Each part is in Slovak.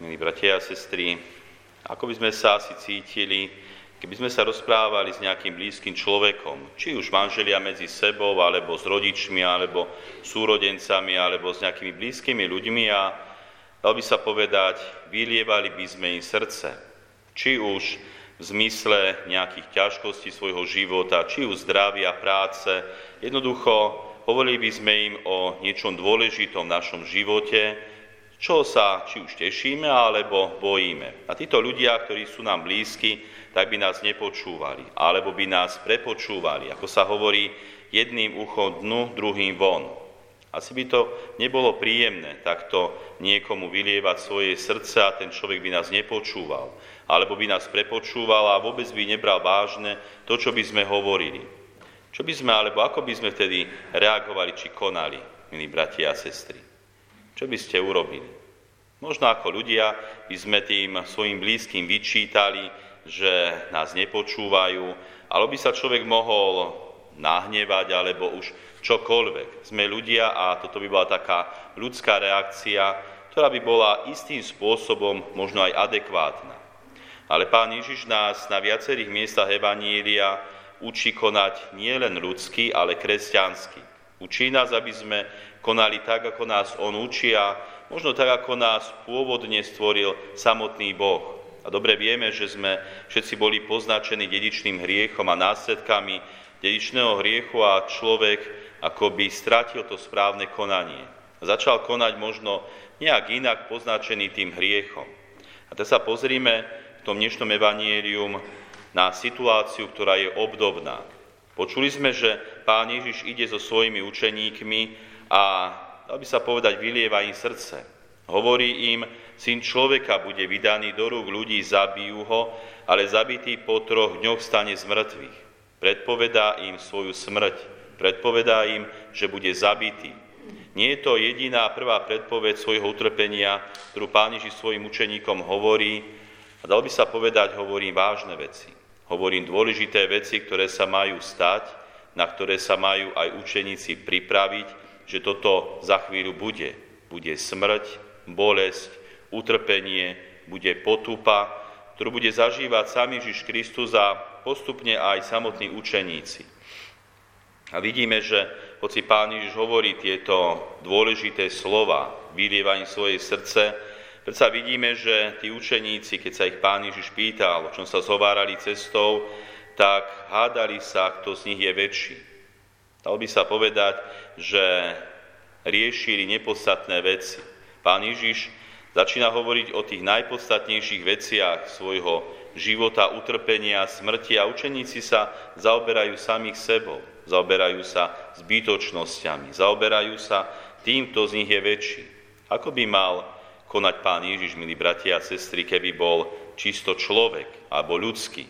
milí bratia a sestry, ako by sme sa asi cítili, keby sme sa rozprávali s nejakým blízkym človekom, či už manželia medzi sebou, alebo s rodičmi, alebo súrodencami, alebo s nejakými blízkymi ľuďmi a dal by sa povedať, vylievali by sme im srdce, či už v zmysle nejakých ťažkostí svojho života, či už zdravia, práce. Jednoducho hovorili by sme im o niečom dôležitom v našom živote, čo sa či už tešíme, alebo bojíme. A títo ľudia, ktorí sú nám blízki, tak by nás nepočúvali, alebo by nás prepočúvali. Ako sa hovorí, jedným uchom dnu, druhým von. Asi by to nebolo príjemné takto niekomu vylievať svoje srdce a ten človek by nás nepočúval, alebo by nás prepočúval a vôbec by nebral vážne to, čo by sme hovorili. Čo by sme, alebo ako by sme vtedy reagovali či konali, milí bratia a sestry? Čo by ste urobili? Možno ako ľudia by sme tým svojim blízkym vyčítali, že nás nepočúvajú, alebo by sa človek mohol nahnevať, alebo už čokoľvek. Sme ľudia a toto by bola taká ľudská reakcia, ktorá by bola istým spôsobom možno aj adekvátna. Ale Pán Ježiš nás na viacerých miestach Evanília učí konať nielen ľudský, ale kresťanský. Učí nás, aby sme konali tak, ako nás On učí a možno tak, ako nás pôvodne stvoril samotný Boh. A dobre vieme, že sme všetci boli poznačení dedičným hriechom a následkami dedičného hriechu a človek akoby stratil to správne konanie. Začal konať možno nejak inak poznačený tým hriechom. A teraz sa pozrime v tom dnešnom evanielium na situáciu, ktorá je obdobná. Počuli sme, že pán Ježiš ide so svojimi učeníkmi a dal by sa povedať, vylieva im srdce. Hovorí im, syn človeka bude vydaný do rúk ľudí, zabijú ho, ale zabitý po troch dňoch stane z mŕtvych. Predpovedá im svoju smrť, predpovedá im, že bude zabitý. Nie je to jediná prvá predpoveď svojho utrpenia, ktorú Pán Ježiš svojim učeníkom hovorí, a dal by sa povedať, hovorím vážne veci. Hovorím dôležité veci, ktoré sa majú stať, na ktoré sa majú aj učeníci pripraviť že toto za chvíľu bude. Bude smrť, bolesť, utrpenie, bude potupa, ktorú bude zažívať sám Ježiš Kristus a postupne aj samotní učeníci. A vidíme, že hoci Pán Ježiš hovorí tieto dôležité slova, vylieva im svoje srdce, predsa vidíme, že tí učeníci, keď sa ich Pán Ježiš pýtal, o čom sa zhovárali cestou, tak hádali sa, kto z nich je väčší. Dal by sa povedať, že riešili nepodstatné veci. Pán Ježiš začína hovoriť o tých najpodstatnejších veciach svojho života, utrpenia, smrti a učeníci sa zaoberajú samých sebou, zaoberajú sa zbytočnosťami, zaoberajú sa tým, kto z nich je väčší. Ako by mal konať pán Ježiš, milí bratia a sestry, keby bol čisto človek alebo ľudský?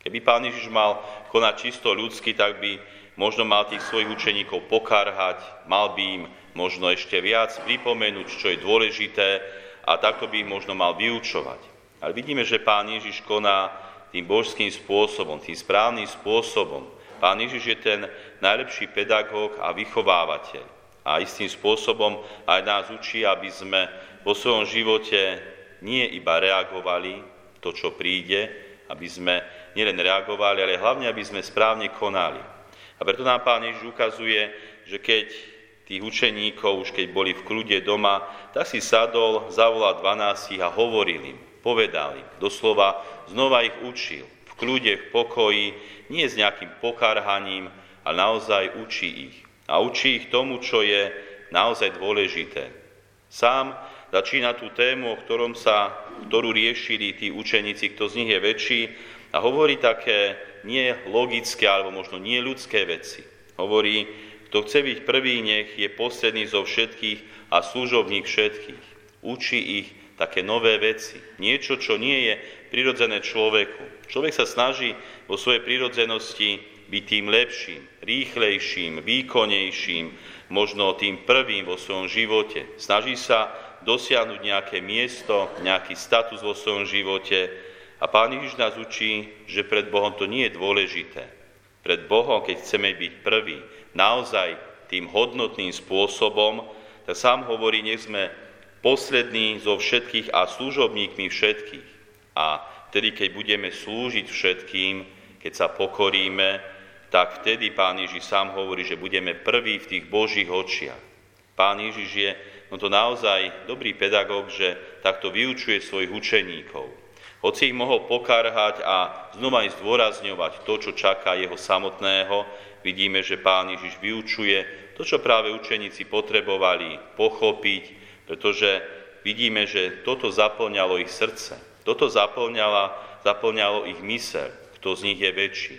Keby pán Ježiš mal konať čisto ľudský, tak by možno mal tých svojich učeníkov pokarhať, mal by im možno ešte viac pripomenúť, čo je dôležité a takto by ich možno mal vyučovať. Ale vidíme, že Pán Ježiš koná tým božským spôsobom, tým správnym spôsobom. Pán Ježiš je ten najlepší pedagóg a vychovávateľ. A istým spôsobom aj nás učí, aby sme vo svojom živote nie iba reagovali to, čo príde, aby sme nielen reagovali, ale hlavne, aby sme správne konali. A preto nám Pán Ježiš ukazuje, že keď tých učeníkov, už keď boli v kľude doma, tak si sadol, zavolal 12 a hovoril im, povedal im, doslova znova ich učil, v kľude, v pokoji, nie s nejakým pokarhaním, ale naozaj učí ich. A učí ich tomu, čo je naozaj dôležité. Sám začína tú tému, o ktorom sa, ktorú riešili tí učeníci, kto z nich je väčší, a hovorí také nie logické alebo možno nie ľudské veci. Hovorí, kto chce byť prvý, nech je posledný zo všetkých a služobník všetkých. Učí ich také nové veci. Niečo, čo nie je prirodzené človeku. Človek sa snaží vo svojej prirodzenosti byť tým lepším, rýchlejším, výkonnejším, možno tým prvým vo svojom živote. Snaží sa dosiahnuť nejaké miesto, nejaký status vo svojom živote, a Pán Ježiš nás učí, že pred Bohom to nie je dôležité. Pred Bohom, keď chceme byť prvý, naozaj tým hodnotným spôsobom, tak sám hovorí, nech sme posledný zo všetkých a služobníkmi všetkých. A vtedy, keď budeme slúžiť všetkým, keď sa pokoríme, tak vtedy Pán Ježiš sám hovorí, že budeme prví v tých Božích očiach. Pán Ježiš je no to naozaj dobrý pedagóg, že takto vyučuje svojich učeníkov. Hoci ich mohol pokarhať a znova aj zdôrazňovať to, čo čaká jeho samotného, vidíme, že Pán Ježiš vyučuje to, čo práve učeníci potrebovali pochopiť, pretože vidíme, že toto zaplňalo ich srdce. Toto zaplňalo ich mysel, kto z nich je väčší.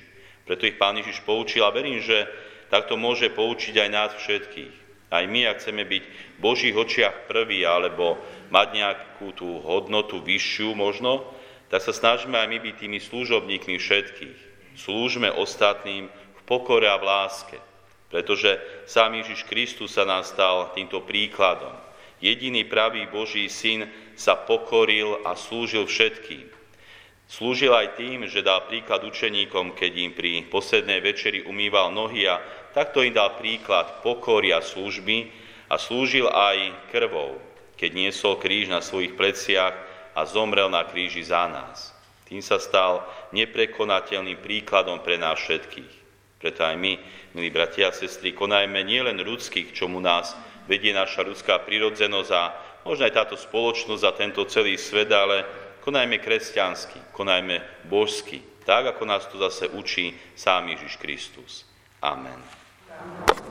Preto ich Pán Ježiš poučil a verím, že takto môže poučiť aj nás všetkých. Aj my, ak chceme byť v Božích očiach prvý, alebo mať nejakú tú hodnotu vyššiu možno, tak sa snažíme aj my byť tými služobníkmi všetkých. Slúžme ostatným v pokore a v láske, pretože sám Ježiš Kristus sa nás stal týmto príkladom. Jediný pravý Boží syn sa pokoril a slúžil všetkým. Slúžil aj tým, že dal príklad učeníkom, keď im pri poslednej večeri umýval nohy a takto im dal príklad pokory a služby a slúžil aj krvou, keď niesol kríž na svojich pleciach a zomrel na kríži za nás. Tým sa stal neprekonateľným príkladom pre nás všetkých. Preto aj my, milí bratia a sestry, konajme nielen ľudských, čomu nás vedie naša ľudská prirodzenosť a možno aj táto spoločnosť a tento celý svet, ale konajme kresťansky, konajme božsky, tak ako nás to zase učí sám Ježiš Kristus. Amen. Thank you.